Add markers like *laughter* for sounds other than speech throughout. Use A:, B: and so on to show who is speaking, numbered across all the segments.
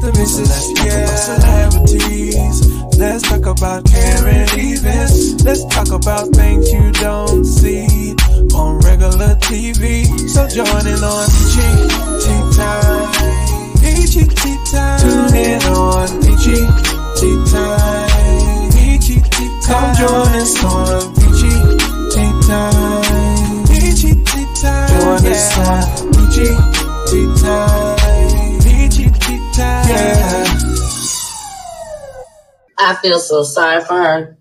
A: the missus. Let's talk yeah. about celebrities. Let's talk about current events. Let's talk about things you don't see on regular TV. So join in on GT Time. PGT Time. Tune in on PGT Time. PGT Time. Come join us on PGT Time. PGT Time. Join us on
B: I feel so sorry for her.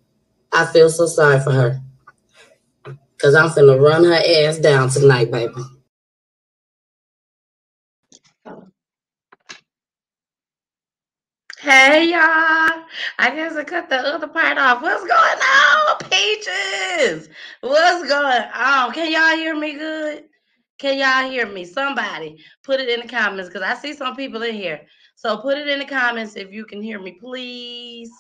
B: I feel so sorry for her. Cause I'm finna run her ass down tonight, baby. Hey y'all. I guess I cut the other part off. What's going on, Peaches? What's going on? Can y'all hear me good? Can y'all hear me? Somebody put it in the comments because I see some people in here. So put it in the comments if you can hear me, please.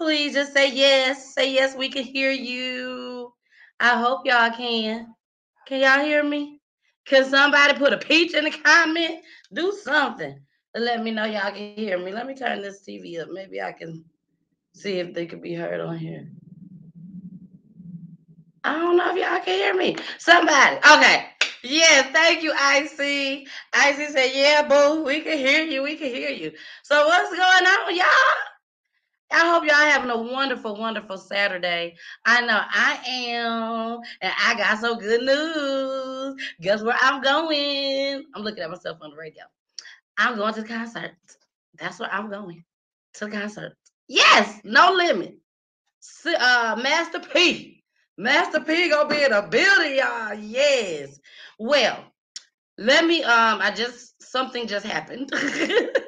B: Please just say yes. Say yes, we can hear you. I hope y'all can. Can y'all hear me? Can somebody put a peach in the comment? Do something let me know y'all can hear me. Let me turn this TV up. Maybe I can see if they could be heard on here. I don't know if y'all can hear me. Somebody. Okay. Yes, thank you, IC. IC said, Yeah, boo, we can hear you. We can hear you. So what's going on, y'all? I hope y'all having a wonderful, wonderful Saturday. I know I am, and I got some good news. Guess where I'm going? I'm looking at myself on the radio. I'm going to the concert. That's where I'm going to the concert. Yes, no limit. Uh, Master P. Master P gonna be in a building, y'all. Yes. Well, let me. Um, I just something just happened. *laughs*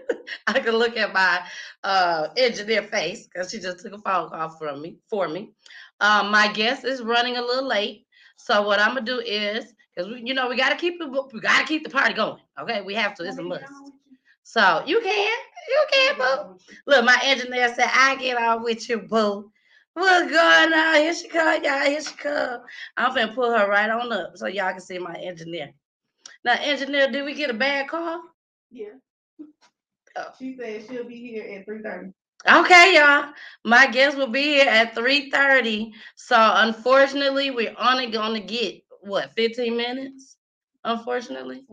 B: *laughs* I can look at my uh, engineer face because she just took a phone call from me for me. Um, my guest is running a little late, so what I'm gonna do is because you know we gotta keep the we gotta keep the party going. Okay, we have to. It's a must. So you can, you can, boo. Look, my engineer said I get off with you, boo. What's going on? Here she come, y'all. Here she come. I'm gonna pull her right on up so y'all can see my engineer. Now, engineer, did we get a bad call?
C: Yeah. Oh. She said she'll be here at 3:30.
B: Okay, y'all. My guest will be here at 3:30. So unfortunately, we're only gonna get what 15 minutes. Unfortunately.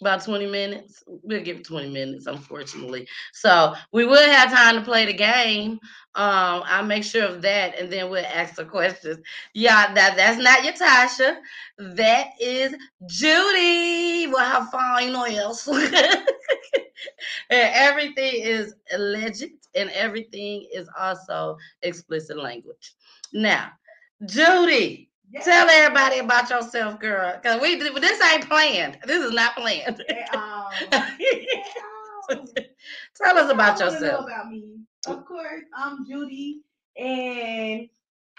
B: About 20 minutes. We'll give it 20 minutes, unfortunately. So we will have time to play the game. Um, I'll make sure of that and then we'll ask the questions. Yeah, that, that's not Yuotasha. That is Judy. We'll have fun, you know else. *laughs* and everything is legit and everything is also explicit language. Now, Judy, yes. tell everybody about yourself, girl, because we this ain't planned. This is not planned. *laughs* tell us about yourself.
C: about me. Of course, I'm Judy, and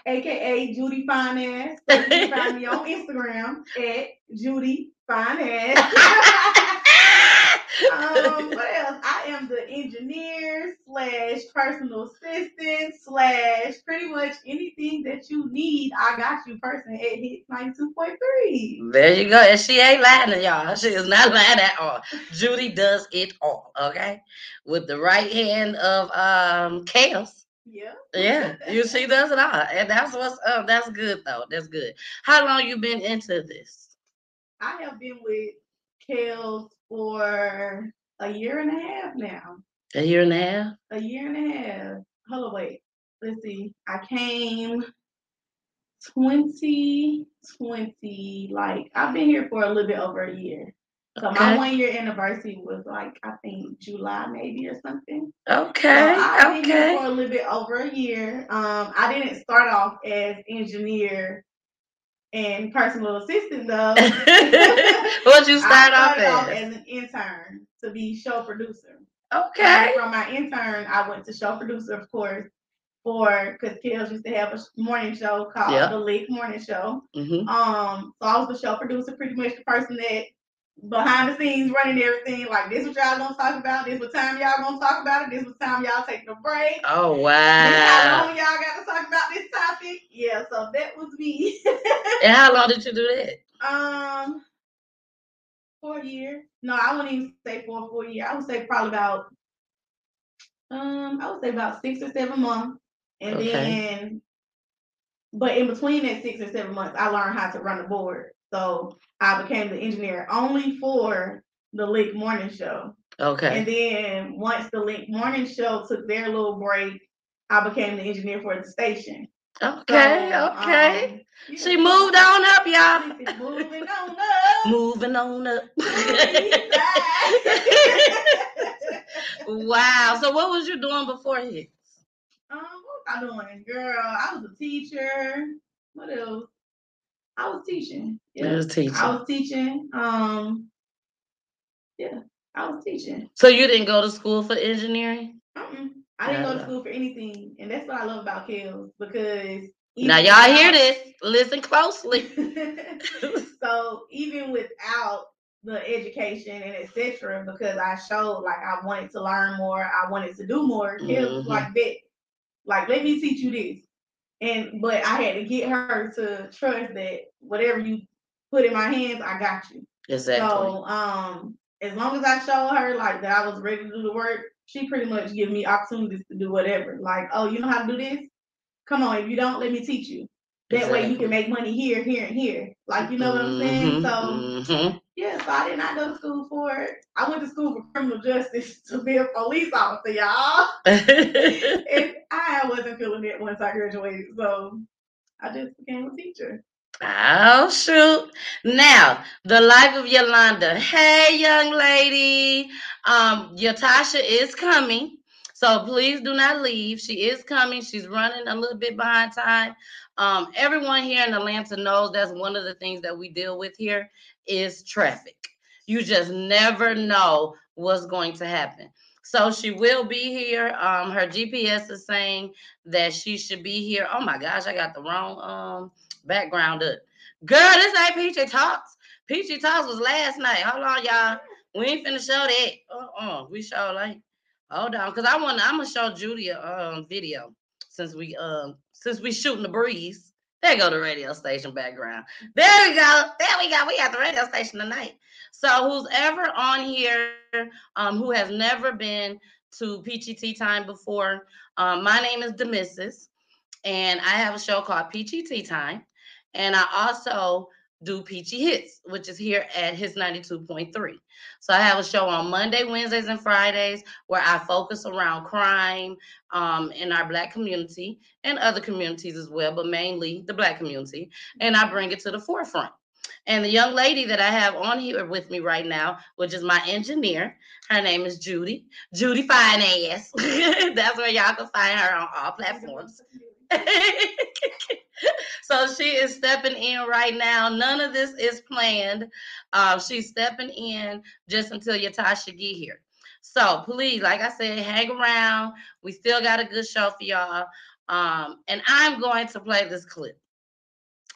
C: aka Judy Finance. You can find me on Instagram at Judy Finance. *laughs* *laughs* um, *laughs* what else? I am the engineer slash personal assistant slash pretty much anything that you need. I got you person at Hits 92.3.
B: There you go. And she ain't lying to y'all. She is not lying at all. Judy does it all, okay? With the right hand of um chaos.
C: Yeah.
B: Yeah. You *laughs* she does it all. And that's what's up. That's good though. That's good. How long you been into this?
C: I have been with Kels for a year and a half now.
B: A year and a half?
C: A year and a half. Hold on, wait. Let's see. I came 2020. Like, I've been here for a little bit over a year. So okay. my one year anniversary was like I think July maybe or something.
B: Okay. So I've been okay. here
C: for a little bit over a year. Um, I didn't start off as engineer and personal assistant though. *laughs*
B: What'd you *laughs* start
C: off
B: as?
C: as an intern to be show producer.
B: Okay.
C: And from my intern, I went to show producer, of course, for because Kels used to have a morning show called yep. the Lick Morning Show. Mm-hmm. Um, so I was the show producer, pretty much the person that behind the scenes running everything. Like this what y'all gonna talk about. This what time y'all gonna talk about it. This what time y'all taking a break.
B: Oh wow!
C: how long y'all got to talk about this topic? Yeah, so that was me. *laughs*
B: and how long did you do that?
C: Um, four years. No, I wouldn't even say four four years. I would say probably about Um, I would say about six or seven months, and okay. then, but in between that six or seven months, I learned how to run the board. So I became the engineer only for the Lick Morning Show.
B: Okay.
C: And then once the Lick Morning Show took their little break, I became the engineer for the station.
B: Okay, so, okay. Um, she moved on up, y'all.
C: Moving on up.
B: moving on up. wow. So what was you doing before here?
C: Um, what was I doing? Girl, I was a teacher. What else? I was teaching.
B: Yeah. was teaching. I
C: was teaching. Um, yeah, I was teaching.
B: So you didn't go to school for engineering?
C: Mm-mm. I didn't go to school for anything, and that's what I love about Kels because
B: now y'all hear this. Listen closely. *laughs*
C: so even without the education and etc., because I showed like I wanted to learn more, I wanted to do more. Kels mm-hmm. was like that, like let me teach you this, and but I had to get her to trust that whatever you put in my hands, I got you.
B: Exactly.
C: So um, as long as I showed her like that I was ready to do the work, she pretty much give me opportunities to do whatever. Like, oh, you know how to do this? Come on, if you don't, let me teach you. That exactly. way you can make money here, here, and here. Like, you know what I'm saying? Mm-hmm. So mm-hmm. yeah, so I did not go to school for it. I went to school for criminal justice *laughs* to be a police officer, y'all. *laughs* and I wasn't feeling it once I graduated. So I just became a teacher.
B: Oh shoot. Now, the life of Yolanda. Hey young lady. Um, Yuotasha is coming. So please do not leave. She is coming. She's running a little bit behind time. Um, everyone here in Atlanta knows that's one of the things that we deal with here is traffic. You just never know what's going to happen. So she will be here. Um, her GPS is saying that she should be here. Oh my gosh, I got the wrong um background up. Girl, this ain't Peachy Talks. Peachy Talks was last night. Hold on, y'all. We ain't finna show that. Uh-uh. We show like hold on. Cause I wanna I'm gonna show Judy a um video since we um since we shooting the breeze. There go the radio station background. There we go. There we go. We got the radio station tonight. So who's ever on here um who has never been to Tea Time before, um, my name is Demissus, and I have a show called Tea Time. And I also do Peachy Hits, which is here at Hits 92.3. So I have a show on Monday, Wednesdays, and Fridays where I focus around crime um, in our Black community and other communities as well, but mainly the Black community. And I bring it to the forefront. And the young lady that I have on here with me right now, which is my engineer, her name is Judy. Judy Fine Ass. *laughs* That's where y'all can find her on all platforms. *laughs* so she is stepping in right now. None of this is planned. Uh, she's stepping in just until Yuotasha get here. So please, like I said, hang around. We still got a good show for y'all. Um, and I'm going to play this clip.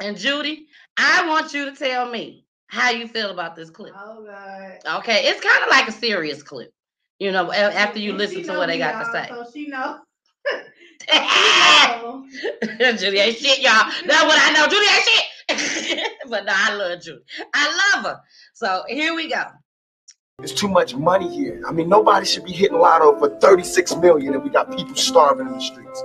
B: And Judy, I want you to tell me how you feel about this clip.
C: Oh God.
B: Okay, it's kind of like a serious clip. You know, after you listen to what they got to say.
C: So she knows. *laughs*
B: Judy ain't shit, y'all. That's what I know. Judy ain't shit. *laughs* but no, I love Judy. I love her. So here we go.
D: It's too much money here. I mean, nobody should be hitting lotto for 36 million and we got people starving in the streets.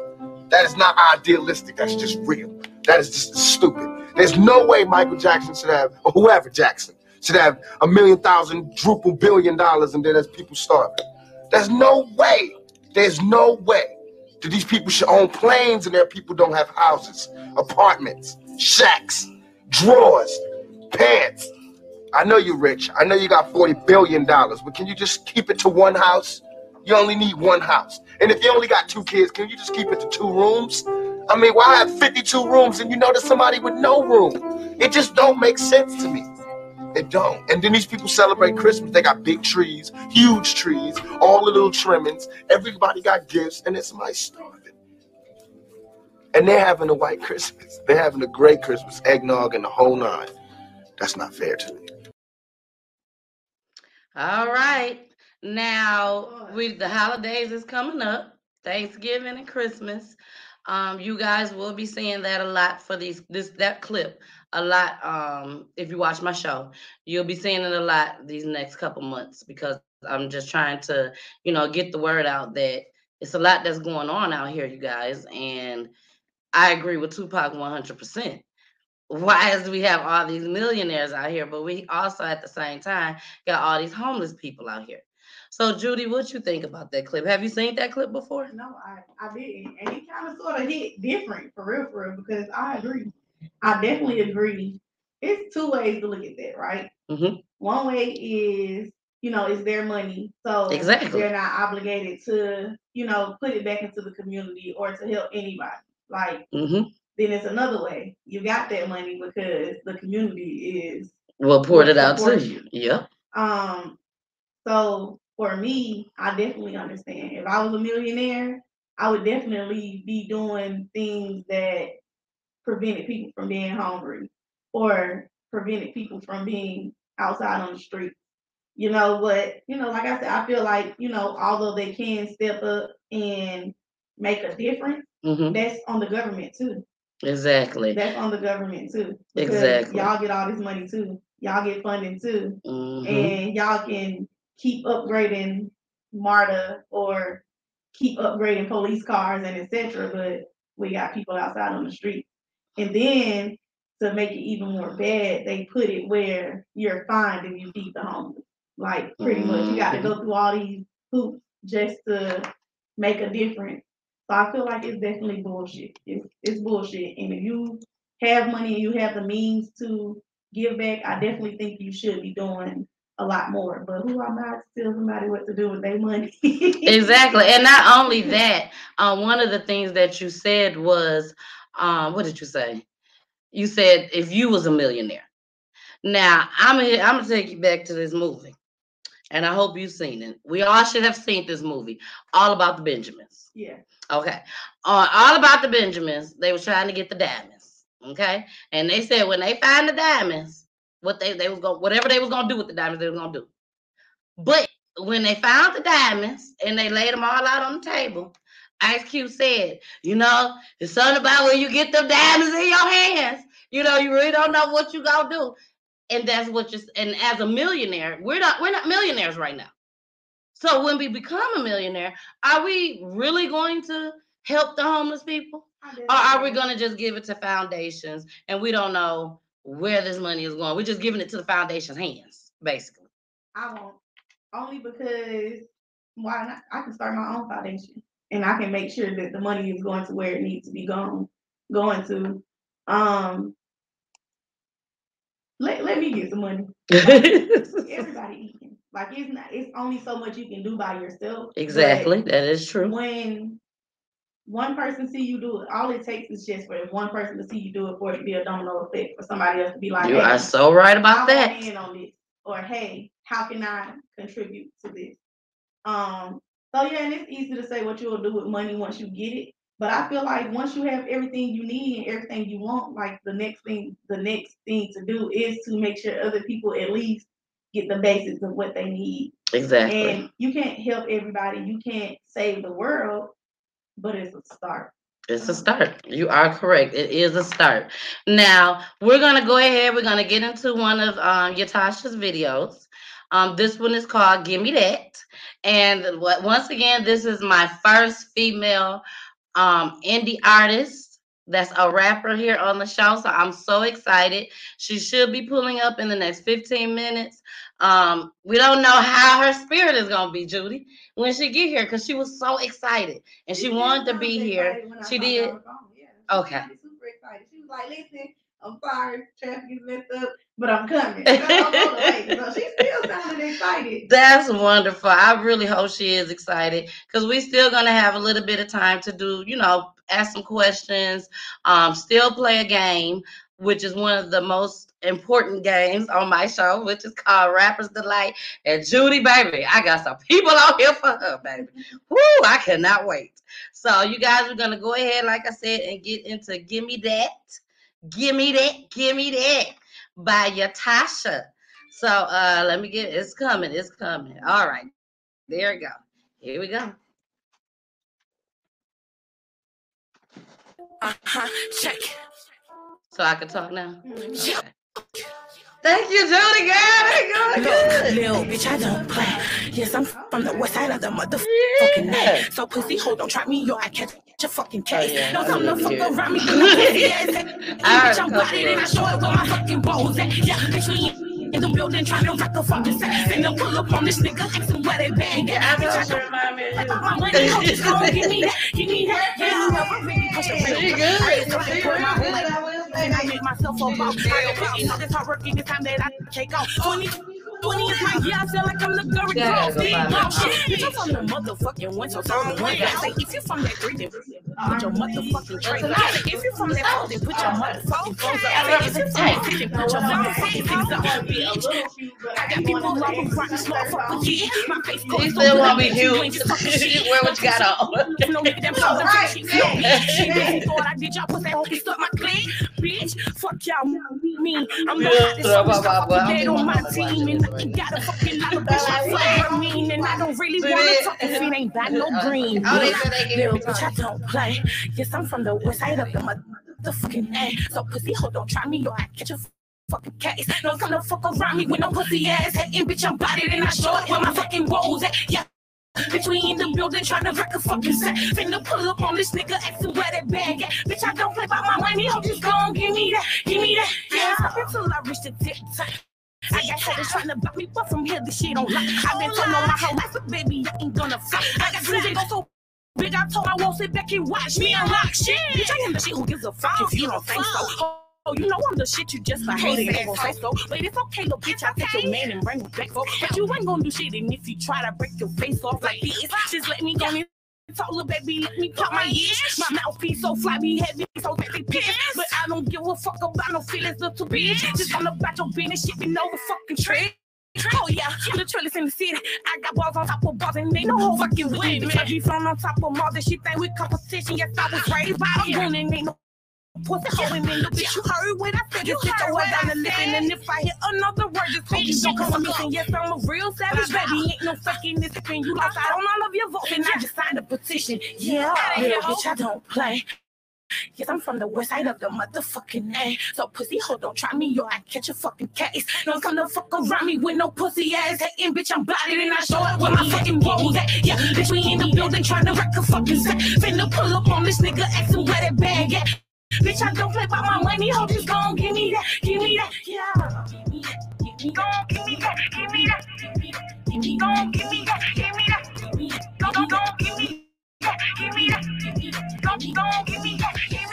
D: That is not idealistic. That's just real. That is just stupid. There's no way Michael Jackson should have, or whoever Jackson, should have a million thousand, druple billion dollars and then there's people starving. There's no way. There's no way that these people should own planes and their people don't have houses, apartments, shacks, drawers, pants. I know you're rich. I know you got $40 billion, but can you just keep it to one house? You only need one house. And if you only got two kids, can you just keep it to two rooms? I mean, why have 52 rooms and you know there's somebody with no room? It just don't make sense to me. It don't. And then these people celebrate Christmas. They got big trees, huge trees, all the little trimmings. Everybody got gifts, and it's my starving. And they're having a white Christmas. They're having a great Christmas, eggnog and the whole nine. That's not fair to me.
B: All right. Now, we the holidays is coming up. Thanksgiving and Christmas. Um, you guys will be seeing that a lot for these this that clip a lot. Um, if you watch my show, you'll be seeing it a lot these next couple months because I'm just trying to, you know, get the word out that It's a lot that's going on out here, you guys, and I agree with Tupac 100%. Why is we have all these millionaires out here, but we also at the same time got all these homeless people out here? So, Judy, what you think about that clip? Have you seen that clip before?
C: No, I, I didn't. And it kind of sort of hit different for real, for real, because I agree. I definitely agree. It's two ways to look at that, right?
B: Mm-hmm.
C: One way is, you know, it's their money. So
B: exactly.
C: they're not obligated to, you know, put it back into the community or to help anybody. Like,
B: mm-hmm.
C: then it's another way. You got that money because the community is
B: well poured it out to you. Yeah.
C: Um, so for me, I definitely understand. If I was a millionaire, I would definitely be doing things that prevented people from being hungry or prevented people from being outside on the street. You know, but you know, like I said, I feel like, you know, although they can step up and make a difference,
B: mm-hmm.
C: that's on the government too.
B: Exactly.
C: That's on the government too.
B: Exactly.
C: Y'all get all this money too. Y'all get funding too.
B: Mm-hmm.
C: And y'all can keep upgrading MARTA or keep upgrading police cars and etc. But we got people outside on the street. And then to make it even more bad, they put it where you're fined if you feed the homeless. Like pretty much you got to go through all these hoops just to make a difference. So I feel like it's definitely bullshit. It's, it's bullshit. And if you have money and you have the means to give back, I definitely think you should be doing a lot more. But who am I to tell somebody what to do with their money? *laughs*
B: exactly. And not only that, um, one of the things that you said was, um, what did you say? You said if you was a millionaire. Now I'm gonna I'm gonna take you back to this movie, and I hope you've seen it. We all should have seen this movie, all about the Benjamins.
C: Yeah.
B: Okay. Uh, all about the Benjamins. They were trying to get the diamonds. Okay. And they said when they find the diamonds, what they they was going whatever they was gonna do with the diamonds, they was gonna do. But when they found the diamonds and they laid them all out on the table, Ice Cube said, you know, it's something about when you get the diamonds in your hands. You know, you really don't know what you gonna do. And that's what just and as a millionaire, we're not we're not millionaires right now. So when we become a millionaire, are we really going to help the homeless people? Or are we going to just give it to foundations and we don't know where this money is going. We're just giving it to the foundation's hands, basically.
C: I won't. Only because why not? I can start my own foundation and I can make sure that the money is going to where it needs to be going going to. Um let, let me get some money. *laughs* Everybody eating. Like it's not it's only so much you can do by yourself.
B: Exactly. That is true.
C: When one person see you do it, all it takes is just for one person to see you do it for it to be a domino effect for somebody else to be like,
B: You hey, are so right about that.
C: In on this. Or hey, how can I contribute to this? Um, so yeah, and it's easy to say what you'll do with money once you get it. But I feel like once you have everything you need and everything you want, like the next thing, the next thing to do is to make sure other people at least get the basics of what they need.
B: Exactly.
C: And you can't help everybody. You can't save the world, but it's a start.
B: It's a start. You are correct. It is a start. Now we're gonna go ahead. We're gonna get into one of um, Yuotasha's videos. Um, this one is called "Give Me That," and what, once again, this is my first female um, indie artist that's a rapper here on the show. So I'm so excited. She should be pulling up in the next 15 minutes. Um, we don't know how her spirit is gonna be, Judy, when she get here, because she was so excited and she, she wanted to be here. She did.
C: Yeah, okay. Super excited. She was like, "Listen, I'm sorry, traffic is messed up, but I'm coming." So, she's still sounding excited.
B: That's wonderful. I really hope she is excited because we still gonna have a little bit of time to do, you know, ask some questions, um, still play a game, which is one of the most important games on my show, which is called Rappers Delight. And Judy, baby, I got some people out here for her, baby. Woo, I cannot wait. So you guys are gonna go ahead, like I said, and get into Give Me That. Give me that, give me that by Yuotasha. So uh let me get it's coming, it's coming. All right. There we go. Here we go. Uh-huh. Check. So I can talk now? Mm-hmm. Okay.
E: Thank you, Judy, girl. Good.
F: Little bitch, I don't play. Yes, I'm from the west side of the motherfucking yeah. So pussy, hold don't try me, yo, I catch your fucking case. Oh, yeah. No time to fuck around me. bitch, I'm body, then I show it with my fucking balls. Yeah, bitch, we in the building trying to rock a fucking set. And pull up on this nigga, ask him where they bang. Yeah, I know, sure remind me of you. My money, just go give me that, give me that. Yeah, you never really push a She good. And I make myself a boss. You know, this hard work, time that I take off. 20 20 is my year. I feel like I'm the girl. Yeah, Steve Bitch, I'm from the motherfucking winter. So I'm one guy. Say, if you from that three, then put your motherfucking tray. If you from that four, then put your motherfucking clothes up. If you from that six, then put your motherfucking things up. Bitch, I got people love who rock this motherfucker. Yeah, my face cold.
E: You still want me huge. Wear what you got on. No nigga, them songs are She thought I did y'all put that hope stuck my clean. Bitch, fuck y'all. Me, I'm the hottest dead on my team. And you got a fucking lot of bitch I mean, and I don't really want to talk if it ain't got no *laughs* green. Little bitch, I don't play. Yes, I'm from the west side of the motherfucking A. So pussy, hold don't try me, or I catch a fucking case. No come to fuck around me with no pussy ass. Hey, bitch, I'm bodied and I show it where my fucking rolls at. Yeah. Bitch, we in the building trying to wreck a fucking set. Finna pull up on this nigga, asking where that bag at. Bitch, I don't play by my money, ho, just gon' give me that, give me that. Yeah, until I reach the tip top. I got haters trying to block me, but from here, this shit don't lie. I've been told on my whole life, but baby, I ain't gonna fight. I got that go so big, I told I won't sit back and watch me unlock shit. Bitch, I am the shit who gives a fuck if you don't think so. Oh, you know I'm the shit you just like hating and say so. But it's okay, little bitch. I take your man and bring him back. But you ain't gonna do shit, and if you try to break your face off like this, just let me go in Talk little baby, let me pop my ears. My mouthpiece so fly, be heavy, so baby piss. But I don't give a fuck about no feelings, little bitch. Just on about your business, shit, you know the fucking trick. Oh yeah, the trellis in the city. I got balls on top of balls and they no whole fucking win. Bitch, I be flown on top of more than she think we competition. Yes, I was raised by a gun and ain't no Oh, pussy holding in the bitch, you heard what I said. You sit your way down the living, and if I hear another word, just hope you don't come missing. Yes, I'm a real savage, baby. Ain't no faking this. If you lost out on all of your votes, and I just signed a petition. Yeah, little bitch, I don't play. Yes, I'm from the west side of the motherfucking A. So pussy hoe, don't try me, or I catch a fucking case. Don't come to fuck around me with no pussy ass. Hating bitch, I'm bodied and I show it with my fucking rolls at. Yeah, bitch, we in the building trying to wreck a fucking set. Finna pull up on this nigga, asking where that bag at. Bitch, I don't play by my money, ho, just gon' give me that, give me that, yeah. Give me that, give me that, give me that, give me, gon' give me that, give me that, give me that, give me that, gon' gon' give me that, give me that, gon' gon' gon' give me that, give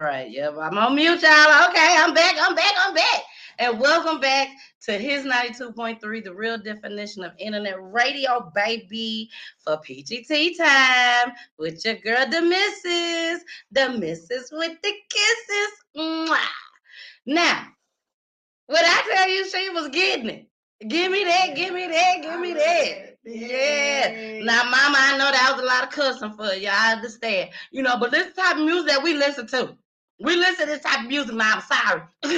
E: Right. Yep. I'm on mute, y'all. Okay. I'm back. I'm back. I'm back. And welcome back to Hits 92.3, the real definition of internet radio, baby, for PGT time with your girl, the missus, the missus with the kisses. Mwah. Now, what I tell you, she was getting it. Give me that, give me that, give me that. Yeah. Now, mama, I know that was a lot of cussing for you. I understand. You know, but this type of music that we listen to. We listen to this type of music now. I'm sorry. *laughs*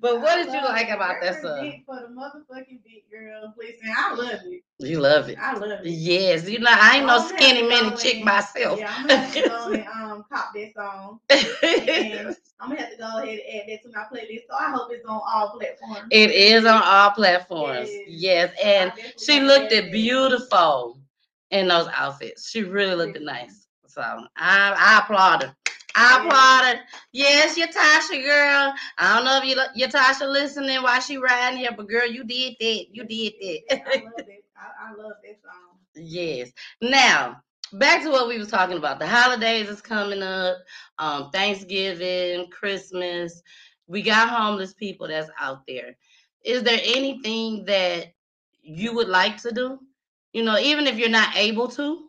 E: but what did you like about that song?
C: For the motherfucking beat, girl. Listen, I love it.
E: You love it.
C: I love it.
E: Yes, you know I ain't no skinny mini chick myself.
C: Yeah, I'm gonna have to go *laughs* and um cop that song. *laughs* and I'm gonna have to go ahead and add that to my playlist. So I hope it's on all platforms.
E: It is on all platforms. Yes, yes. and she looked it beautiful in those outfits. She really looked nice. So I I applaud her. I applaud it. Yes, Yuotasha girl. I don't know if you Yuotasha listening while she riding here, but girl, you did that. You did
C: that. I love it. I, I love this song.
E: Yes. Now back to what we was talking about. The holidays is coming up. Um, Thanksgiving, Christmas. We got homeless people that's out there. Is there anything that you would like to do? You know, even if you're not able to,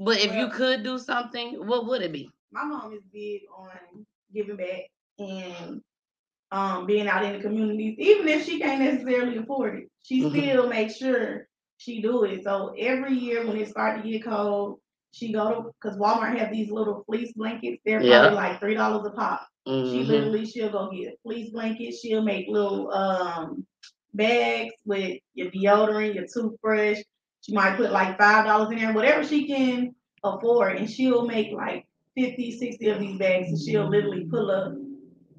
E: but if well, you could do something, what would it be?
C: My mom is big on giving back and um, being out in the communities, even if she can't necessarily afford it, she mm-hmm. still makes sure she do it. So every year when it starts to get cold, she go to because Walmart have these little fleece blankets. They're yeah. probably like three dollars a pop. Mm-hmm. She literally she'll go get fleece blankets. She'll make little um bags with your deodorant, your toothbrush. She might put like five dollars in there, whatever she can afford, and she'll make like 50, 60 of these bags, and she'll literally pull up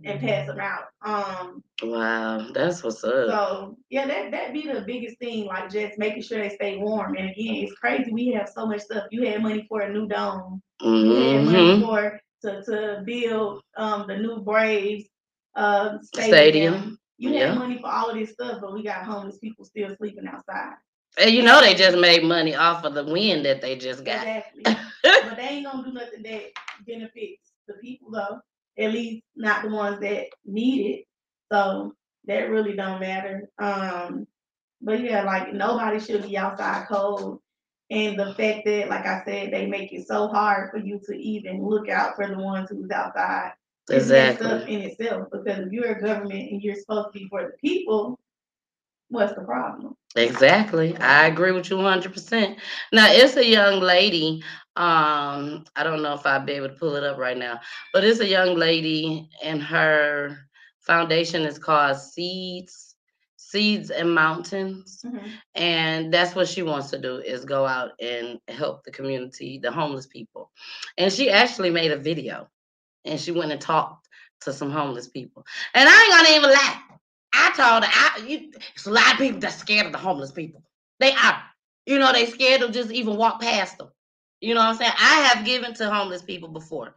C: and pass them out. Um,
B: wow, that's what's up.
C: So yeah, that that be the biggest thing, like just making sure they stay warm. And again, it's crazy. We have so much stuff. You had money for a new dome. Mm-hmm. You had money mm-hmm. for to to build um the new Braves uh stadium. stadium. You yeah. had money for all of this stuff, but we got homeless people still sleeping outside.
B: And you know they just made money off of the wind that they just got.
C: Exactly. *laughs* but they ain't gonna do nothing that benefits the people though at least not the ones that need it. So that really don't matter. Um, but yeah, like nobody should be outside cold. And the fact that, like I said, they make it so hard for you to even look out for the ones who's outside. Exactly. It's in itself because if you're a government and you're supposed to be for the people, what's the problem?
B: Exactly. I agree with you 100%. Now, it's a young lady. Um, I don't know if I'll be able to pull it up right now, but it's a young lady, and her foundation is called Seeds, Seeds and Mountains. Mm-hmm. And that's what she wants to do is go out and help the community, the homeless people. And she actually made a video and she went and talked to some homeless people. And I ain't gonna even lie. I told her, I, you, it's a lot of people that's scared of the homeless people. They are. You know, they scared to just even walk past them. You know what I'm saying? I have given to homeless people before.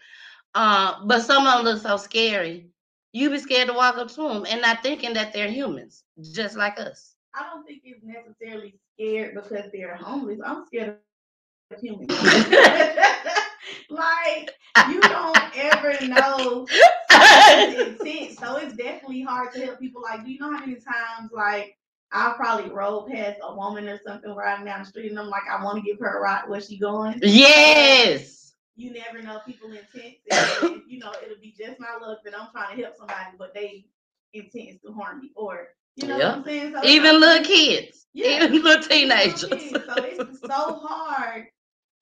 B: Uh, but some of them look so scary. You be scared to walk up to them and not thinking that they're humans, just like us.
C: I don't think it's necessarily scared because they're homeless. I'm scared of humans. *laughs* like *laughs* you don't ever know intent. *laughs* So it's definitely hard to help people. Like, do you know how many times like I'll probably roll past a woman or something riding down the street and I'm like, I want to give her a ride. Where's she going?
B: Yes.
C: You never know people intent. And, you know, it'll be just my luck that I'm trying to help somebody, but they intent is to harm me. Or you know yep. what I'm saying?
B: So Even little kids. Yeah. Even little teenagers. So
C: it's so hard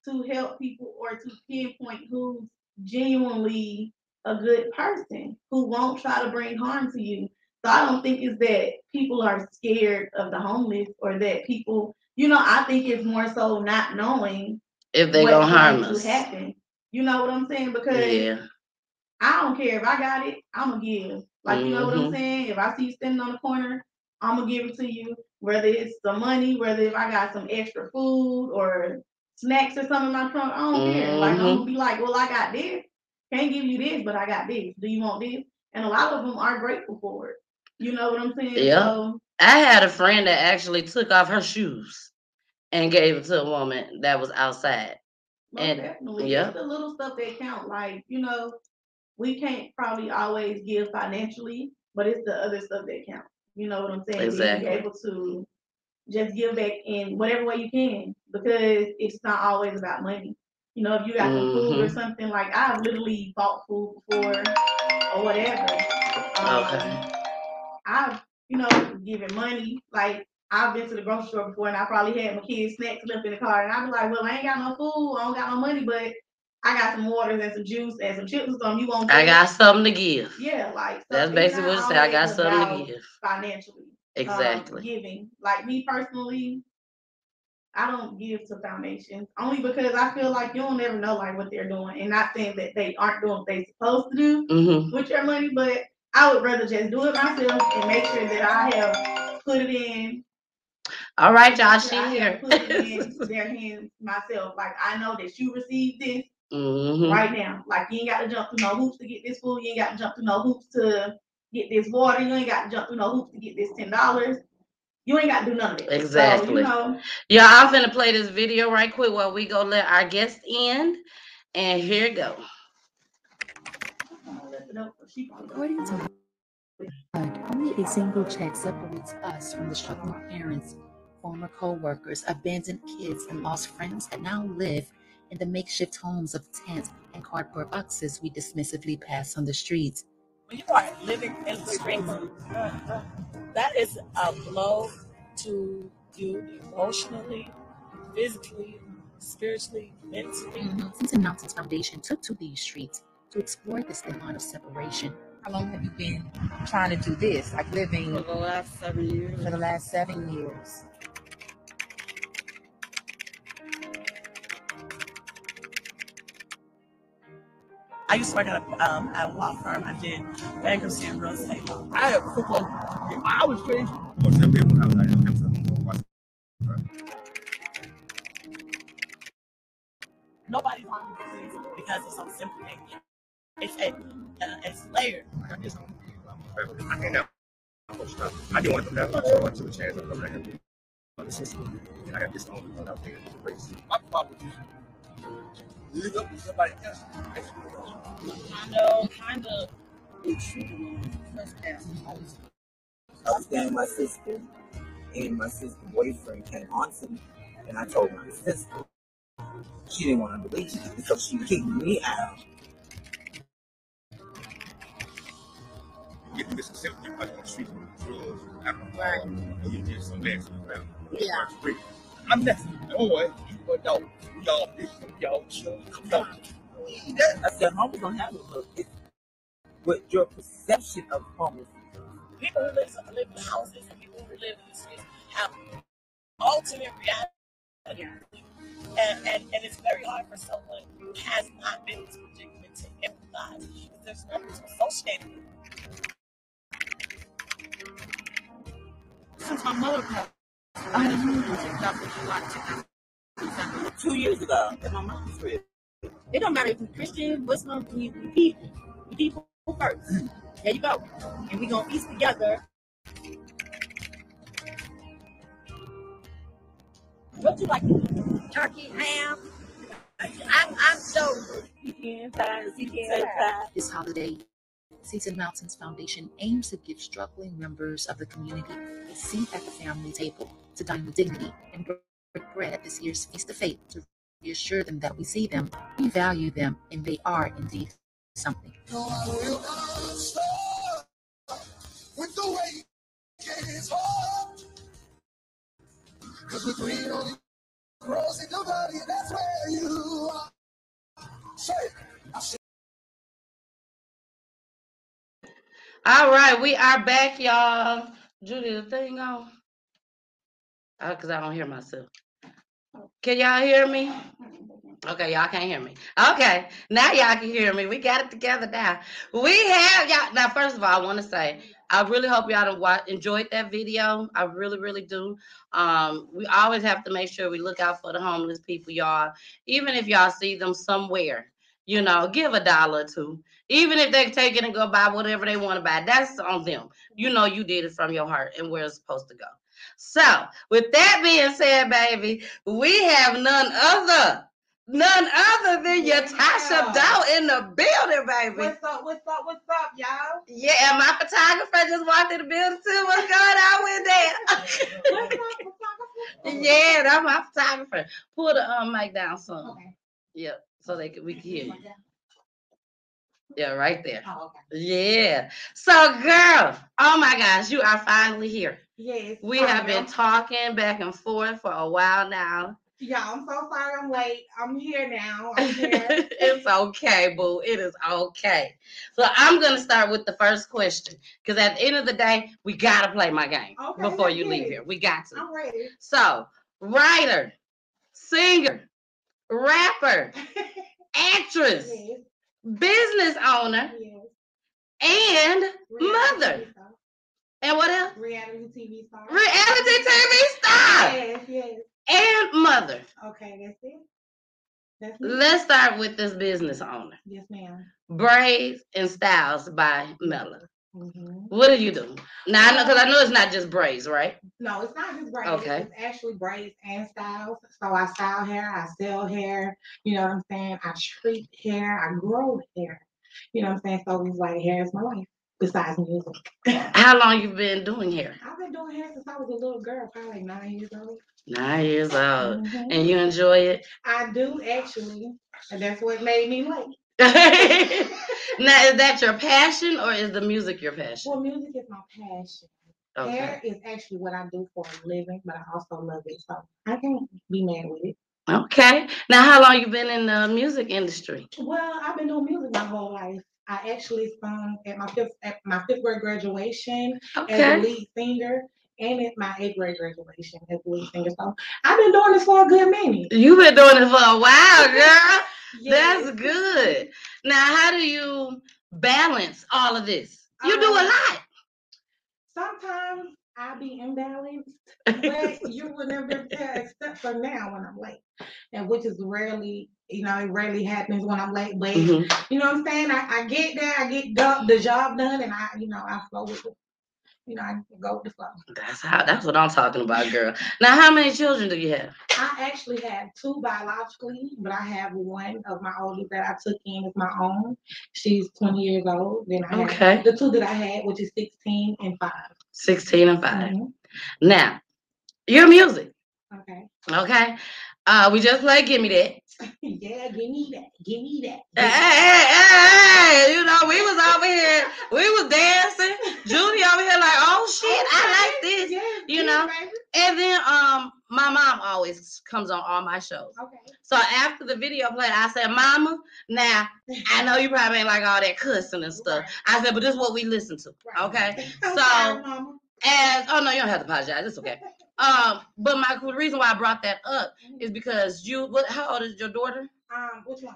C: to help people or to pinpoint who's genuinely a good person who won't try to bring harm to you. So I don't think it's that people are scared of the homeless or that people, you know, I think it's more so not knowing
B: if they gonna harm us.
C: Happen. You know what I'm saying? Because yeah. I don't care if I got it, I'm gonna give. Like mm-hmm. you know what I'm mm-hmm. saying? If I see you standing on the corner, I'm gonna give it to you. Whether it's some money, whether if I got some extra food or snacks or something in my trunk. I don't mm-hmm. care. Like I'm gonna be like, well, I got this. Can't give you this, but I got this. Do you want this? And a lot of them are grateful for it. You know what I'm saying?
B: Yeah. So, I had a friend that actually took off her shoes and gave it to a woman that was outside.
C: and definitely. Yeah. It's the little stuff that count. Like, you know, we can't probably always give financially, but it's the other stuff that count. You know what I'm saying? Exactly. Being able to just give back in whatever way you can because it's not always about money. You know, if you got mm-hmm. some food or mm-hmm. something like I've literally bought food before or whatever. Um, okay. I've, you know, given money. Like I've been to the grocery store before and I probably had my kids snacks left in the car and I'd be like, Well, I ain't got no food, I don't got no money, but I got some waters and some juice and some chips or something. You want
B: I got something to give.
C: Yeah, like
B: that's basically what you say. I got something to give.
C: Financially.
B: Um, exactly.
C: Um, giving. Like me personally, I don't give to foundations only because I feel like you don't ever know like what they're doing, and not saying that they aren't doing what they're supposed to do mm-hmm. with your money, but I would rather just do it myself and make sure that I have put it in.
B: All right, y'all, she here.
C: Put it in *laughs* their hands myself. Like I know that you received this mm-hmm. right now. Like you ain't got to jump through no hoops to get this food. You ain't got to jump through no hoops to get this water. You ain't got to jump through no hoops to get this ten dollars. You ain't got to do none of it.
B: Exactly. So, you know, yeah, I'm gonna play this video right quick while we go let our guest in, and here it go.
G: According to only a single check separates us from the struggling parents, former co-workers, abandoned kids, and lost friends that now live in the makeshift homes of tents and cardboard boxes we dismissively pass on the streets
H: when you are living in the streets, that is a blow to you emotionally, physically, spiritually, mentally.
G: Mm-hmm. Since Mountains Foundation took to these streets To explore this line of separation,
I: how long have you been trying to do this? Like living
B: for the last seven years.
I: For the last seven years. I used to work at a, um, at a law firm. I did bankruptcy and real estate law. I have football. I was crazy. Nobody's on this because it's so simple. thing. It's a, uh, it's layered. I didn't want to have so much of a chance of coming here. The system, and I got this on out there. My problem you up somebody. I know, kind of. I was with my sister, and my sister's boyfriend came on to me, and I told my sister. She didn't want to believe me because she kicked me out. Get Mississippi, you might want to with drugs, alcohol, you. Yeah. I'm messing with no way. But no, y'all, y'all, no. I said, homeless don't have look. But your perception of homeless. People who live, live in houses and people who live in the streets have ultimate reality. And, and, and it's very hard for someone who has not been in this predicament to empathize. because There's nothing to associate with. Since my mother passed, I had a new Two years ago, at my mom's crib. It don't matter if you're Christian, Muslim, we, we people. People first. There you go. And we gonna eat together. What you like to do? Turkey, ham. I'm, I'm so.
G: This holiday, Seasoned Mountains Foundation aims to give struggling members of the community a seat at the family table to dine with dignity and break bread at this year's Feast of Faith to reassure them that we see them, we value them, and they are indeed something. With the way Cause we're green on rose in your body, that's where you are.
B: All right, we are back, y'all. Judy, the thing on? Because uh, I don't hear myself. Can y'all hear me? Okay, y'all can't hear me. Okay, now y'all can hear me. We got it together now. We have y'all. Now, first of all, I want to say I really hope y'all watch, enjoyed that video. I really, really do. Um, we always have to make sure we look out for the homeless people, y'all. Even if y'all see them somewhere, you know, give a dollar or two. Even if they take it and go buy whatever they want to buy, that's on them. You know, you did it from your heart and where it's supposed to go. So, with that being said, baby, we have none other None other than Yuotasha Dough in the building, baby.
F: What's up? What's up? What's up, y'all?
B: Yeah, my photographer just walked in the building too. What's going on with that? *laughs* yeah, that's my photographer. Pull the um mic down some. Okay. Yep, so they can we can hear you. Yeah, right there. Oh, okay. Yeah. So, girl, oh my gosh, you are finally here.
F: Yes.
B: We have been talking back and forth for a while now.
F: Yeah, I'm so sorry I'm late. I'm here now. I'm *laughs* here.
B: it's okay, boo. It is okay. So I'm gonna start with the first question because at the end of the day, we gotta play my game okay, before you leave here. We got
F: to. I'm ready.
B: So, writer, singer, rapper, *laughs* actress, yes. business owner, yes. and mother. And what else?
F: Reality TV star.
B: Reality TV star.
F: Yes, yes.
B: And mother.
F: Okay, that's it.
B: That's Let's start with this business owner.
F: Yes, ma'am.
B: Braids and Styles by Mella. Mm-hmm. What do you do? Now I know because I know it's not just braids, right?
F: No, it's not just braids. Okay. It's actually braids and styles. So I style hair, I sell hair, you know what I'm saying? I treat hair, I grow hair. You know what I'm saying? So it's like hair is my life besides music.
B: How long you been doing hair?
F: I've been doing hair since I was a little girl, probably nine years old.
B: Nine years old. Mm-hmm. And you enjoy it?
F: I do actually. And that's what made me late. *laughs*
B: now is that your passion or is the music your passion?
F: Well, music is my passion. Okay. Hair is actually what I do for a living, but I also love it. So I can't be mad with it.
B: Okay. Now, how long you been in the music industry?
F: Well, I've been doing music my whole life. I actually sung at my fifth at my fifth grade graduation okay. as a lead singer and at my eighth grade graduation as a lead singer. So I've been doing this for a good minute.
B: You've been doing it for a while, *laughs* girl. yes. That's good. Now, how do you balance all of this? You um, do a um, lot.
F: Sometimes I be imbalanced, but *laughs* you will never tell except for now when I'm late, and which is rarely, you know, it rarely happens when I'm late. But mm-hmm. you know what I'm saying? I, I get there, I get done, the job done, and I, you know, I flow with it. You know, I go with the flow.
B: That's how. That's what I'm talking about, girl. Now, how many children do you have?
F: I actually have two biologically, but I have one of my oldest that I took in as my own. She's 20 years old. Then I okay. have the two that I had, which is 16 and five.
B: 16 and 5. Mm-hmm. Now, your music.
F: Okay.
B: Okay. Uh, we just play Give Me
F: That. *laughs* yeah, give me that. Give me that.
B: Give hey, hey, hey, you know, we was over here, we was dancing. *laughs* Judy over here like, oh shit, okay. I like this. Yeah, you know. Baby. And then um my mom always comes on all my shows.
F: Okay.
B: So after the video played, I said, Mama, now I know you probably ain't like all that cussing and stuff. Right. I said, but this is what we listen to. Right. Okay. *laughs* so as oh no, you don't have to apologize. It's okay. Um, but my the reason why I brought that up mm-hmm. is because you what how old is your daughter?
F: Um, which one?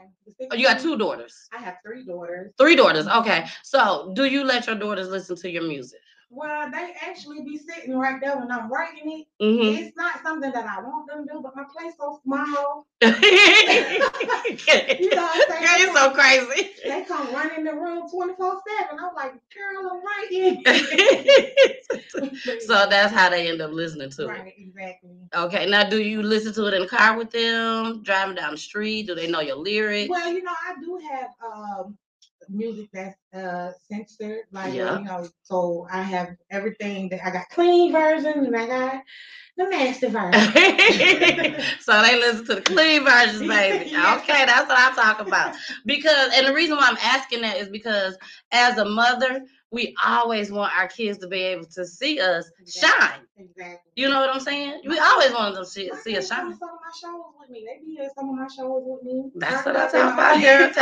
B: Oh, you got two daughters.
F: I have three daughters.
B: Three daughters. Okay. So do you let your daughters listen to your music?
F: Well, they actually be sitting right there when I'm writing it. Mm-hmm. It's not something that I want them to do, but my place so small. *laughs* you
B: know, Girl, you're so crazy.
F: They come run in the room 24 7. I'm like, girl, I'm writing. *laughs*
B: so that's how they end up listening to
F: right, it. Right, exactly.
B: Okay. Now, do you listen to it in the car with them, driving down the street? Do they know your lyrics?
F: Well, you know, I do have um, music that's uh censored, like yeah. you know. So I have everything that I got clean version and I got the master version. *laughs*
B: so they listen to the clean versions, baby. *laughs* Okay, that's what I'm talking about. Because and the reason why I'm asking that is because as a mother, we always want our kids to be able to see us exactly. shine.
F: Exactly.
B: You know what I'm saying? We always want them to see, see us shine.
F: Some of my shows with me. They be at some of my shows with me.
B: That's what I'm talking about *laughs* here. That's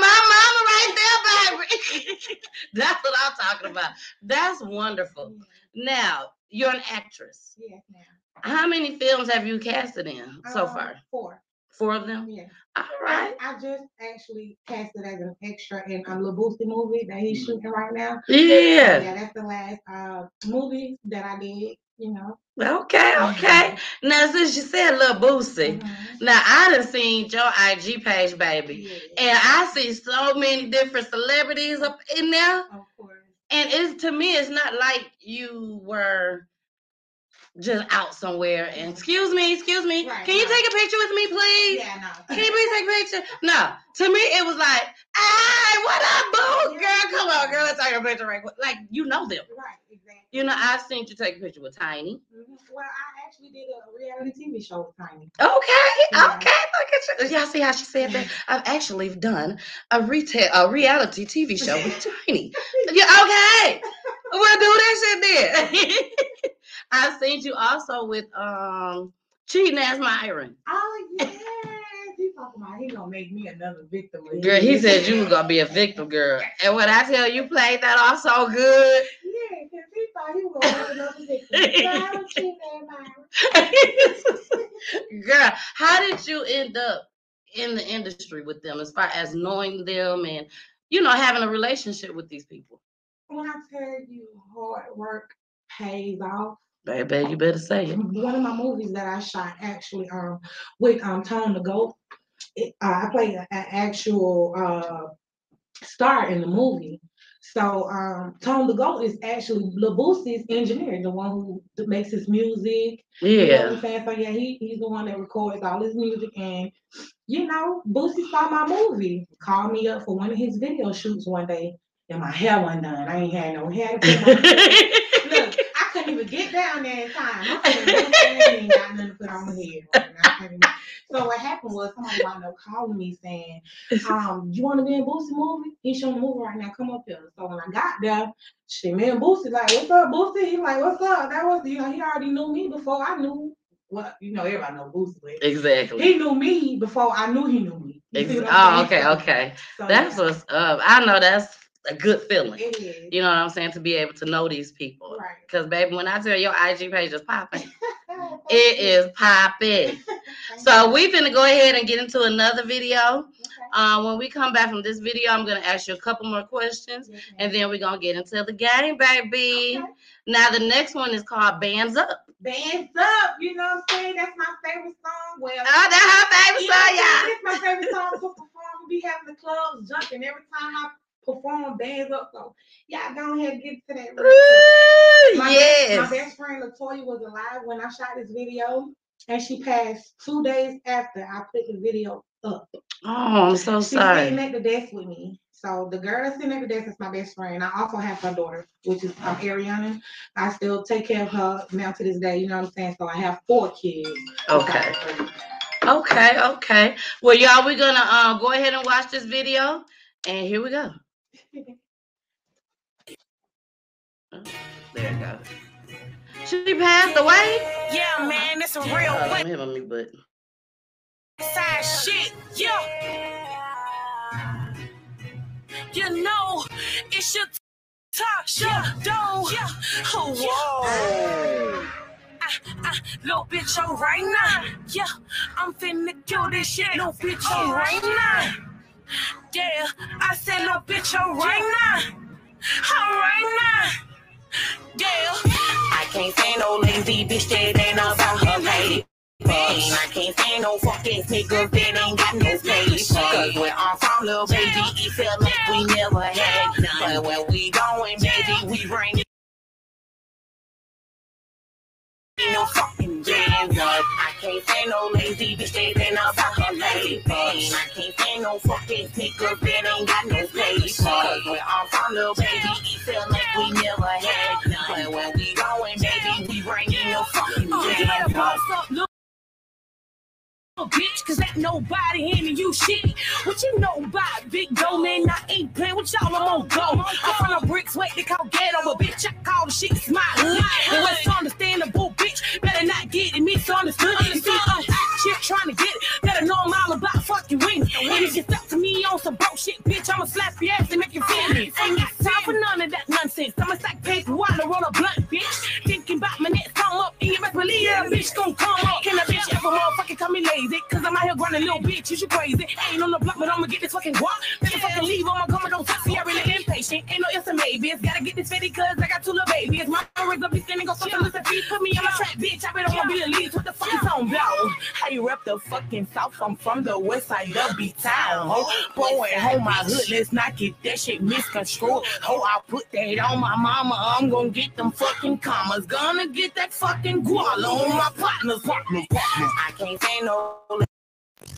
B: my mama right there, baby. *laughs* That's what I'm talking about. That's wonderful. Now, you're an actress.
F: Yes, ma'am.
B: How many films have you casted in so um, far?
F: Four.
B: Four of them?
F: Yeah.
B: All right.
F: I, I just actually casted as an extra in a um, Boosie movie that he's mm-hmm. shooting right now.
B: Yeah.
F: Yeah, that's the last uh, movie that I did, you know.
B: Okay, okay. Mm-hmm. Now, since you said Lil Boosie, mm-hmm. now I done seen your IG page, baby, yeah. and I see so many different celebrities up in there.
F: Of course.
B: And it's to me, it's not like you were just out somewhere and excuse me, excuse me, right, can you take a picture with me, please?
F: Yeah, no.
B: Can you please take a picture? No. To me, it was like, hey, what up, boo? Girl, come on, girl, let's take a picture right quick. Like, you know them.
F: Right, exactly.
B: You know, I've seen you take a picture with
F: Tiny. Mm-hmm. Well, I actually did a reality TV show with Tiny.
B: Okay, yeah. okay. Look at you. Y'all see how she said that? *laughs* I've actually done a retail, a reality TV show with *laughs* Tiny. yeah, okay. We'll do that shit then. *laughs* I seen you also with um cheating ass
F: Myron. Oh yeah. He talking about he gonna make me another victim.
B: Girl, he said you was gonna be a victim, girl. And when I tell you played that off so good.
F: Yeah, because he thought he was gonna another victim. *laughs* *laughs*
B: girl, how did you end up in the industry with them as far as knowing them and you know having a relationship with these people?
F: When I tell you hard work pays off,
B: Baby, you better say it.
F: One of my movies that I shot actually um with um Tone the Goat, it, uh, I played an actual uh star in the movie. So um Tone the Goat is actually Lil Boosie's engineer, the one who makes his music.
B: Yeah. You
F: know I'm saying? So yeah, he, he's the one that records all his music and you know, Boosie saw my movie, called me up for one of his video shoots one day, and my hair wasn't done. I ain't had no hair *laughs* to put Look, I couldn't even get down there in time. I ain't got nothing to put on my head. so what happened was somebody wound up calling me saying, um, you want to be in Boosie movie? He's showing the movie right now. Come up here. So when I got there, she me and Boosie like, what's up, Boosie? He like, what's up? That was you know, he already knew me before I knew
C: well, you know, everybody know Boosie.
B: Exactly.
C: He knew me before I knew he knew me.
B: Ex- oh, okay, okay. So, that's yeah. what's up. I know that's a good feeling. You know what I'm saying? To be able to know these people. Right. Because baby, when I tell you your IG page is *laughs* popping, it is popping. *laughs* so we finna go ahead and get into another video. Uh, when we come back from this video, I'm gonna ask you a couple more questions, yes, and then we're gonna get into the game, baby. Okay. Now the next one is called Bands Up.
C: Bands Up, you know what I'm saying? That's my favorite song. Well,
B: oh, that's her favorite song,
C: y'all. It's my favorite song to perform. We be having the clubs jumping every time I perform Bands Up. So y'all go ahead and get to that. Ooh, my yes. Best, my best friend Latoya was alive when I shot this video, and she passed two days after I put the video up.
B: Oh, I'm so She's sorry.
C: sitting at the desk with me. So the girl sitting at the desk is my best friend. I also have her daughter, which is um, Ariana. I still take care of her now to this day. You know what I'm saying? So I have four kids.
B: Okay. Okay. Okay. Well, y'all, we're gonna uh, go ahead and watch this video, and here we go. Oh, there you go. She passed away.
J: Yeah, man, it's a real. Uh,
B: let me hit my mute button.
J: Side shit, yeah. You know, it's your talk show, don't yeah. Oh, whoa. I, I, little bitch on right now. Yeah, I'm finna kill this shit. Little bitch on right now. Yeah, I said no, bitch on right now. All right now. Yeah, I can't stand no lazy bitch that ain't about her lady. Pain. I can't stand no fucking niggas that ain't got no place. Cause when I'm from, little baby, it felt like we never had none. But when we going, baby, we bring it. No fucking jams up. I can't stand no lazy bitch that ain't about her lady pain. I can't stand no fucking niggas that ain't got no place. Cause where I'm from, little baby, it feel like we never had none. But when we going, baby, we bring in no fucking oh, jams up bitch, cause ain't nobody handing you shit. What you know about big dough, man? I ain't playing with y'all, I'm on go. I'm from the bricks, wait, they call ghetto, but bitch, I call the shit smile. And what's understandable, bitch, better not get it misunderstood. You see, I'm shit trying to get it, better know I'm all about fuck fucking wings. And if you step to me on some broke shit, bitch, I'ma slap your ass and make you feel me. Ain't got time for none of that nonsense. I'ma stack paper while I roll a blunt, bitch. Thinking about my next come up, and you best believe that bitch gon' come up. Can a bitch ever motherfucking call me lazy? Cause I'm out here grinding little bitch, you should crazy. Ain't on the block, but I'ma get this fucking guap. Better fucking leave on my coming, don't touch me, I really impatient. Ain't no yes or maybe. It's gotta get this fitty cause I got two little babies. My words up be standing, go something listen feet. Put me on my track, bitch. I bet I wanna be the lead. What the fuck is on, bro? You rep the fucking south? I'm from the west side of B town. Ho, boy, home my hood, let's not get that shit misconstrued. Ho, I put that on my mama. I'm gonna get them fucking commas. Gonna get that fucking guala on my partners, partners, partners. I can't say no.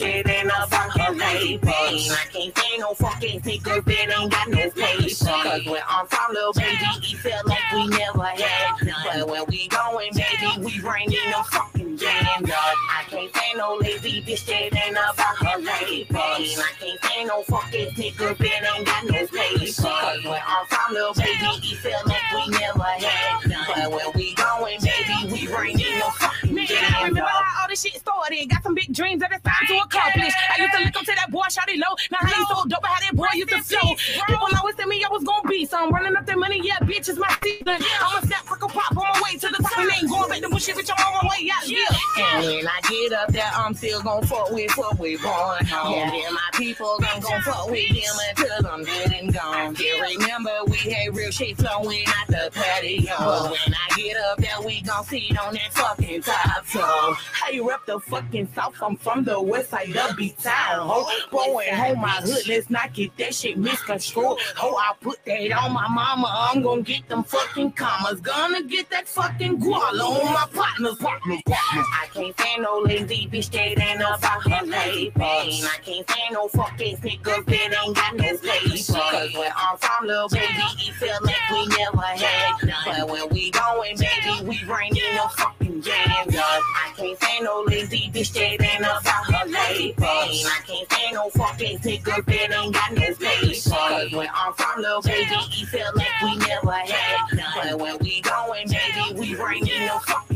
J: Getting about her paper. I can't say no fucking secret that ain't got no paper. Cause when I'm from, little baby, it felt like we never had none. But when we going, baby, we bring in no fucking jam. I can't say no lazy bitch that ain't about her paper. I can't say no fucking secret that ain't got no paper. Cause when I'm from, little baby, it felt like we never had none. But when we going, baby, we bring in no fucking jam. I remember how all this shit started. Got some big dreams that it's time to accomplish. I used to look up to that boy, shout it low. Now how you so dope, how that boy used to flow. People always tell me I was gonna be some running up that money, yeah, bitch, it's my season. I'm a snap, crackle, pop on my way to the top, and ain't going back to bullshit, bitch, I'm on my way out, yeah. And when I get up there, I'm still gonna fuck with what we born home. Yeah, then my people gonna go fuck with them until I'm dead and gone. Yeah, remember we had real shit flowing out the patio. But when I get up there, we gon' sit on that fucking top floor. Hey, rep the fucking south, I'm from the west side of B town. Ho, boy, home my hood, let's not get that shit misconstrued. Ho, I put that on my mama, I'm gonna get them fucking commas. Gonna get that fucking guala on my partners, partners, partners. I can't stand no lazy bitch that ain't about her lady pain. I can't stand no fucking niggas that ain't got no place. Cause when I'm from, little baby, it feel like we never had none. But when we going, baby, we bring in no fucking jams up. I can't stand no lazy bitch that ain't about her pain. I can't stand no fucking niggas that ain't got no place. Cause when I'm from, little baby, it feel like we never had none. But when we going, baby, we bring in no fucking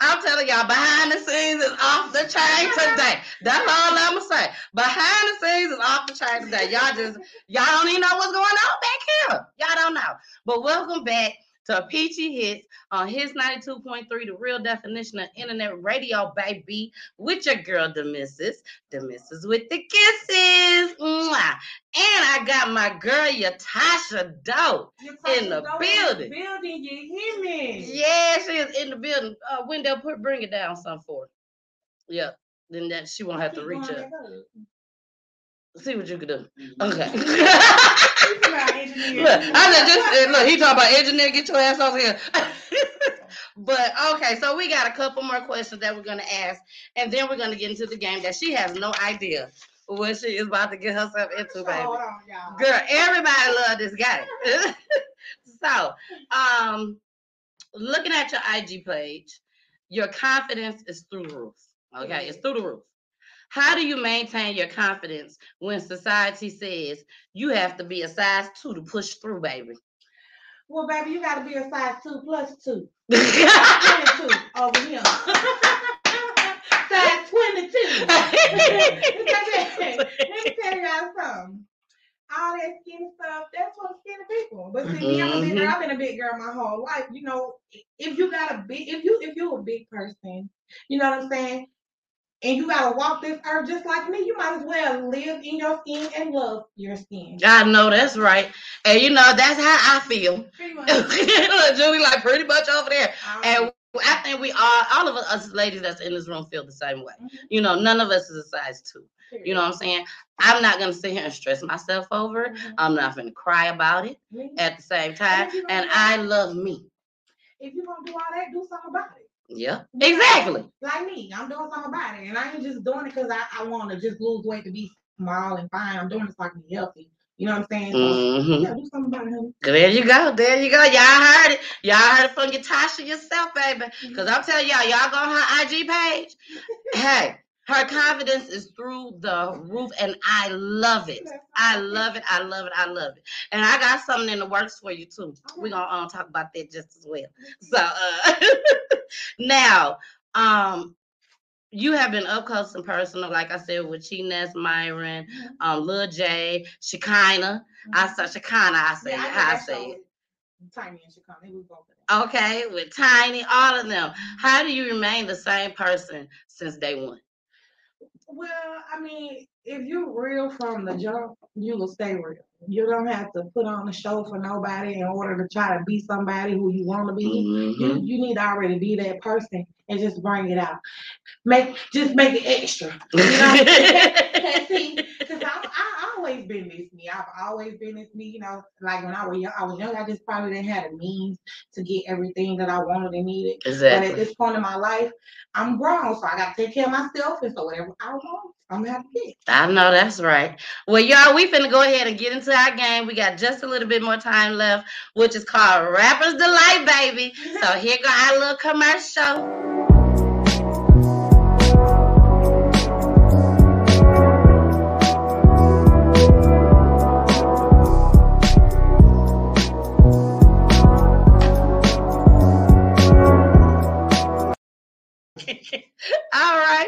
B: I'm telling y'all, behind the scenes is off the chain today. That's all I'm gonna say. Behind the scenes is off the chain today. Y'all just y'all don't even know what's going on back here. Y'all don't know. But welcome back to Peachy Hits on Hits 92.3, the real definition of internet radio, baby, with your girl, the missus, the missus with the kisses. Mwah. And I got my girl, Yuotasha Dough, in the Dough building.
F: In the building, you hear me?
B: Yeah, she is in the building. Uh, Wendell, put bring it down some for her. Yep. Then that she won't have to reach up. See what you can do. Mm-hmm. Okay. *laughs* *laughs* look, I just look. He talking about engineer. Get your ass over here. *laughs* but okay, so we got a couple more questions that we're gonna ask, and then we're gonna get into the game that she has no idea what she is about to get herself into, baby. Hold On, y'all. Girl, everybody love this guy. so, um, looking at your IG page, your confidence is through the roof. Okay, it's through the roof. How do you maintain your confidence when society says you have to be a size two to push through, baby?
F: Well, baby, you got to be a size two plus two. *laughs* 22 over here. size 22. *laughs* Let me tell y'all something. All that skinny stuff, that's for skinny people. But see, mm-hmm. I'm a big girl. I've been a big girl my whole life. You know, if you got a big, if you if you're a big person, you know what I'm saying and you gotta walk this earth just like me, you might as well live in your skin and love your skin.
B: I know that's right. And you know, that's how I feel. Pretty *laughs* much, Julie, like pretty much over there. And I think we all, all of us ladies that's in this room feel the same way. Mm-hmm. You know, none of us is a size two. You know what I'm saying? I'm not gonna sit here and stress myself over it. Mm-hmm. I'm not gonna cry about it mm-hmm. at the same time. And I love me.
F: If you're gonna do all that, do something about it.
B: Yeah, exactly.
F: Like me, I'm doing something about it, and I ain't just doing it because I, I want to just lose weight to be small and fine. I'm doing it so I can be healthy. You know what I'm saying? So, mm-hmm. Yeah, do something about it.
B: There you go. There you go. Y'all heard it. Y'all heard it from Yuotasha yourself, baby. Because mm-hmm. I'm telling y'all, y'all go on her IG page. *laughs* hey, her confidence is through the roof, and I love it. I love it. I love it. I love it. And I got something in the works for you too. We're gonna um, talk about that just as well. So uh, *laughs* now, um, you have been up close and personal, like I said, with Chinez, Myron, mm-hmm. um, Lil J, Shekinah. I mm-hmm. said Shekinah. I say yeah, I, I say it.
F: Tiny and Shekinah.
B: Okay, with Tiny, all of them. Mm-hmm. How do you remain the same person since day one?
F: Well, I mean, if you're real from the jump, you will stay real. You don't have to put on a show for nobody in order to try to be somebody who you want to be. Mm-hmm. You you need to already be that person and just bring it out. Make just make it extra. You know, because *laughs* always been this me. I've always been this me. You know, like when I was young, I was young. I just probably didn't have the means to get everything that I wanted and needed. Exactly. But at this point in my life, I'm grown, so I got to take care of myself, and so whatever I want, I'm gonna have to get.
B: I know that's right. Well, y'all, we finna go ahead and get into our game. We got just a little bit more time left, which is called Rappers Delight, baby. so *laughs* here go our little commercial.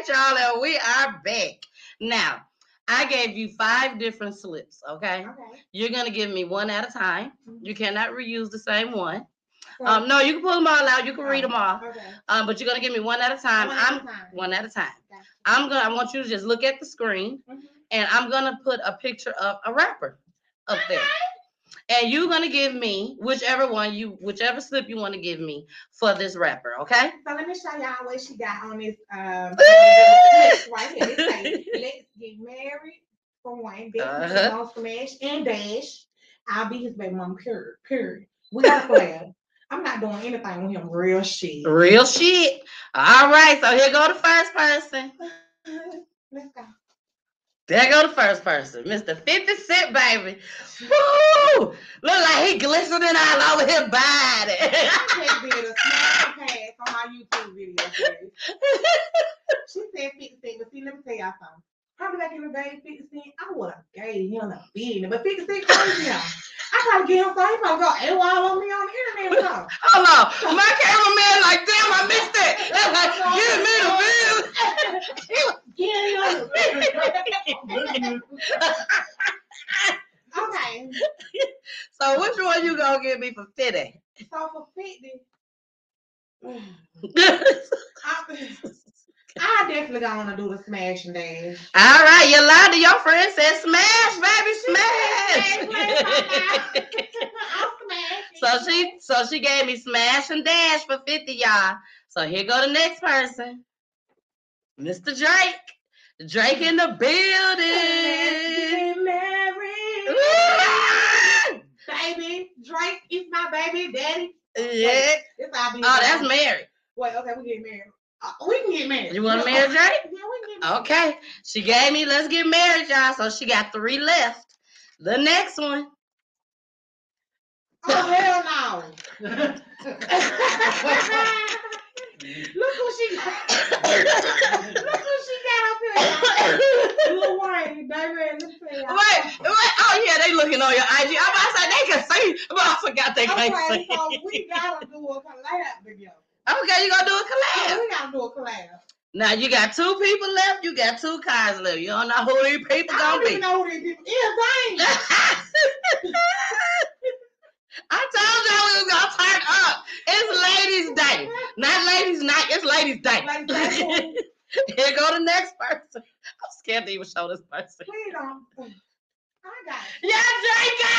B: Right, y'all, and we are back. Now, I gave you five different slips, okay? Okay. You're gonna give me one at a time. Mm-hmm. You cannot reuse the same one. Um, no, you can pull them all out. You can read them all. Okay. Um, but you're gonna give me one at a time. One I'm at a time. one at a time. I'm gonna. I want you to just look at the screen, mm-hmm. and I'm gonna put a picture of a rapper up there and you're gonna give me whichever one you, whichever slip you want to give me for this rapper. Okay.
F: So let me show y'all what she got on this um *laughs* right here. Let's get married for one. Then uh-huh. on smash and dash. I'll be his baby mom. Period. Period. We got a plan. I'm not doing anything with him. Real shit.
B: Real shit. All right. So here go the first person. *laughs*
F: Let's go.
B: There go the first person, Mr. 50 Cent, baby. Woo! Look like he glistening all over his body.
F: I did a small pass on my YouTube video. *laughs* she said 50 Cent, but see, let me tell y'all something. Probably back in the day, 50 Cent, I would have gave him a beating, but 50 Cent crazy now. I probably get him so he probably go AWOL on me on the internet or something.
B: Hold on. My cameraman like, damn, I missed it. *laughs* Like, give me the bill. was *laughs*
F: okay.
B: So which one you gonna give me for 50?
F: So for 50. *laughs* I, I definitely gonna do the smash and dash.
B: All right, you lied to your friend said smash, baby, smash. *laughs* so she so she gave me smash and dash for 50, y'all. So here go the next person. Mr. Drake. Drake in the building.
F: baby, Drake is my baby daddy.
B: Yeah. Wait, oh, that's Mary.
F: Wait, okay, we get married. Uh, we can get married.
B: You want to marry Drake?
F: Yeah, we can get married.
B: Okay. She gave me let's get married, y'all. So she got three left. The next one.
F: Oh hell no. *laughs* Look who she got. Look who she got up here. Lil Wayne, baby. Let me tell y'all.
B: Wait, wait. Oh yeah, they looking on your IG. I'm about to say they can see, but I forgot they can't
F: Okay,
B: see.
F: so we gotta do a collab together.
B: Oh, okay, you gonna do a
F: Yeah, we gotta do a collab.
B: Now you got two people left. You got two cars left. You don't know who these people
F: I
B: gonna
F: don't
B: be.
F: even know who these people is. *laughs*
B: I told y'all we was gonna turn up. It's ladies' day, not ladies' night. It's ladies' day. *laughs* Here go the next person. I'm scared to even show this person.
F: Please don't. I got it.
B: Yeah, Draco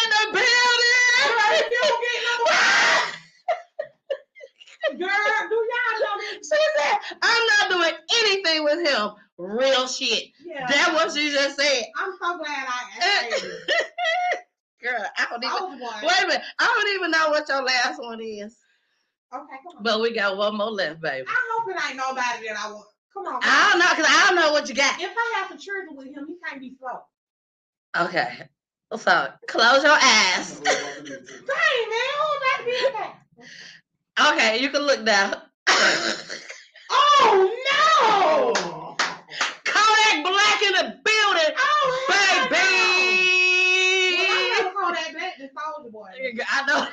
B: in the building. *laughs*
F: You don't get no *laughs* Girl, do y'all know this?
B: She said, I'm not doing anything with him. Real shit.
F: Yeah.
B: That's what she just said.
F: I'm so glad I asked *laughs* you.
B: Girl, I don't even.
F: I.
B: Wait a minute. I don't even know what your last one is.
F: Okay, come on.
B: But we got one more left, baby.
F: I hope it ain't nobody that I want. Come on.
B: I don't know, because I don't know what you got.
F: If I have to trigger with him, he can't be slow.
B: Okay. So close your eyes. *laughs*
F: Dang, man, who about to be okay?
B: You can look now. *laughs*
F: Oh, no!
B: Kodak Black in the building,
F: Oh, hell no.
B: baby.
F: Well, I that back the Soulja Boy.
B: I know.
F: Hell,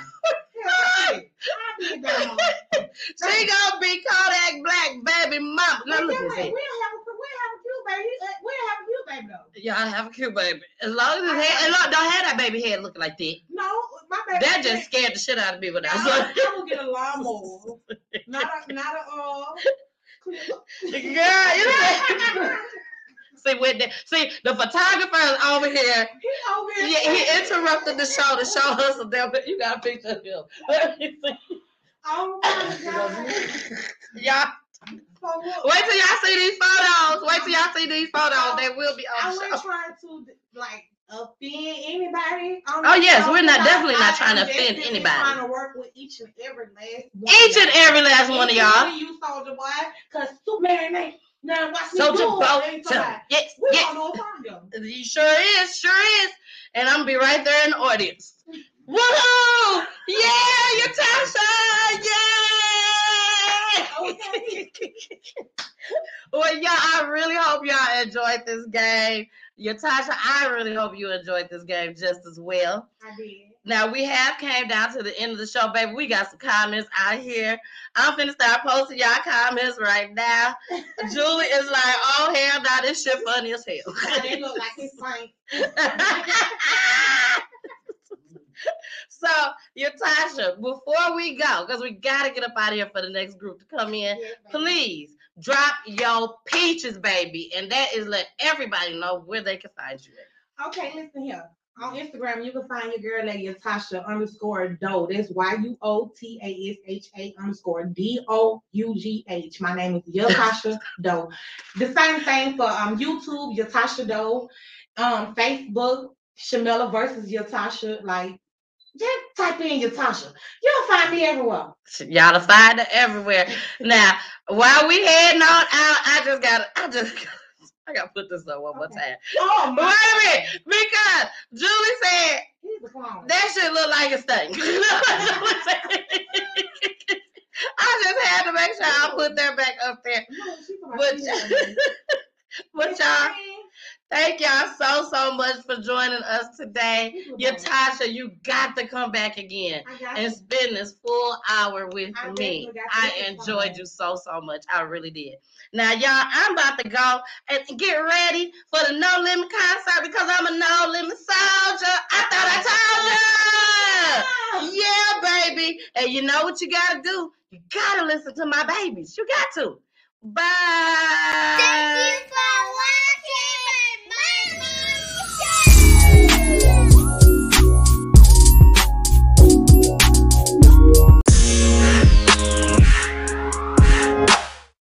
F: shit. I did that. *laughs*
B: She gonna be Kodak Black, baby mama. Now look at this.
F: A we'll have a cute baby. Uh, We'll have a cute baby though.
B: Y'all have a cute baby. As long as his head, and look, don't have that baby head looking like that.
F: No, my baby.
B: That just scared the shit out of me when I
F: I,
B: saw
F: I will get a lawnmower. *laughs* Not a not a uh. *laughs*
B: Girl, you know. *laughs* See, with the, see, the photographer is over here.
F: He over here.
B: Yeah, he interrupted the show to show us a damn. You got a picture of him. Let me see.
F: Oh my god. So
B: wait till y'all see these photos. Wait till y'all see these photos. They will be
F: I
B: on the
F: wasn't
B: show.
F: trying to like offend anybody.
B: Oh, yes,
F: show,
B: we're not- definitely not trying to offend anybody.
F: Trying to work with each and every last one.
B: Each
F: of
B: and
F: y'all.
B: every last one of y'all.
F: You Soulja Boy, cause Superman ain't now watch me
B: Soldier
F: it.
B: Yes,
F: We
B: yes.
F: don't know what I'm.
B: You sure is, sure is. And I'm gonna be right there in the audience. Woohoo! Yeah, Yuotasha! Yay!
F: Okay. *laughs*
B: well, y'all, I really hope y'all enjoyed this game. Yuotasha, I really hope you enjoyed this game just as well.
F: I did.
B: Now we have came down to the end of the show, baby. We got some comments out here. I'm finna start posting y'all comments right now. *laughs* Julie is like, oh hell, now this shit funny as hell.
F: They look like it's fine. *laughs* *laughs* *laughs*
B: so, Yuotasha, before we go, because we gotta get up out of here for the next group to come in, please drop your peaches, baby, and that is let everybody know where they can find you. At.
F: Okay, listen here. On Instagram, you can find your girl at Yuotasha underscore Dough. That's Y U O T A S H A underscore D O U G H. My name is Yuotasha *laughs* Dough. The same thing for um YouTube, Yuotasha Dough. Um, Facebook, Shamela versus Yuotasha. Like, just type in Yuotasha. You'll find me everywhere.
B: Y'all to find it everywhere. now, while we heading on out, I just got I just *laughs* I gotta put this up one more time. Oh, wait a minute, because Julie said that shit look like a stink. *laughs* I just had to make sure I put that back up there. But, *laughs* but y'all, thank y'all so so much for joining us today. Yuotasha, you got to come back again and spend this full hour with I me. I enjoyed you so so much. I really did. Now, y'all, I'm about to go and get ready for the No Limit concert because I'm a No Limit soldier. I thought I told you. Yeah, baby. And you know what you gotta do? You gotta listen to my babies. You got to. Bye. Thank you for watching.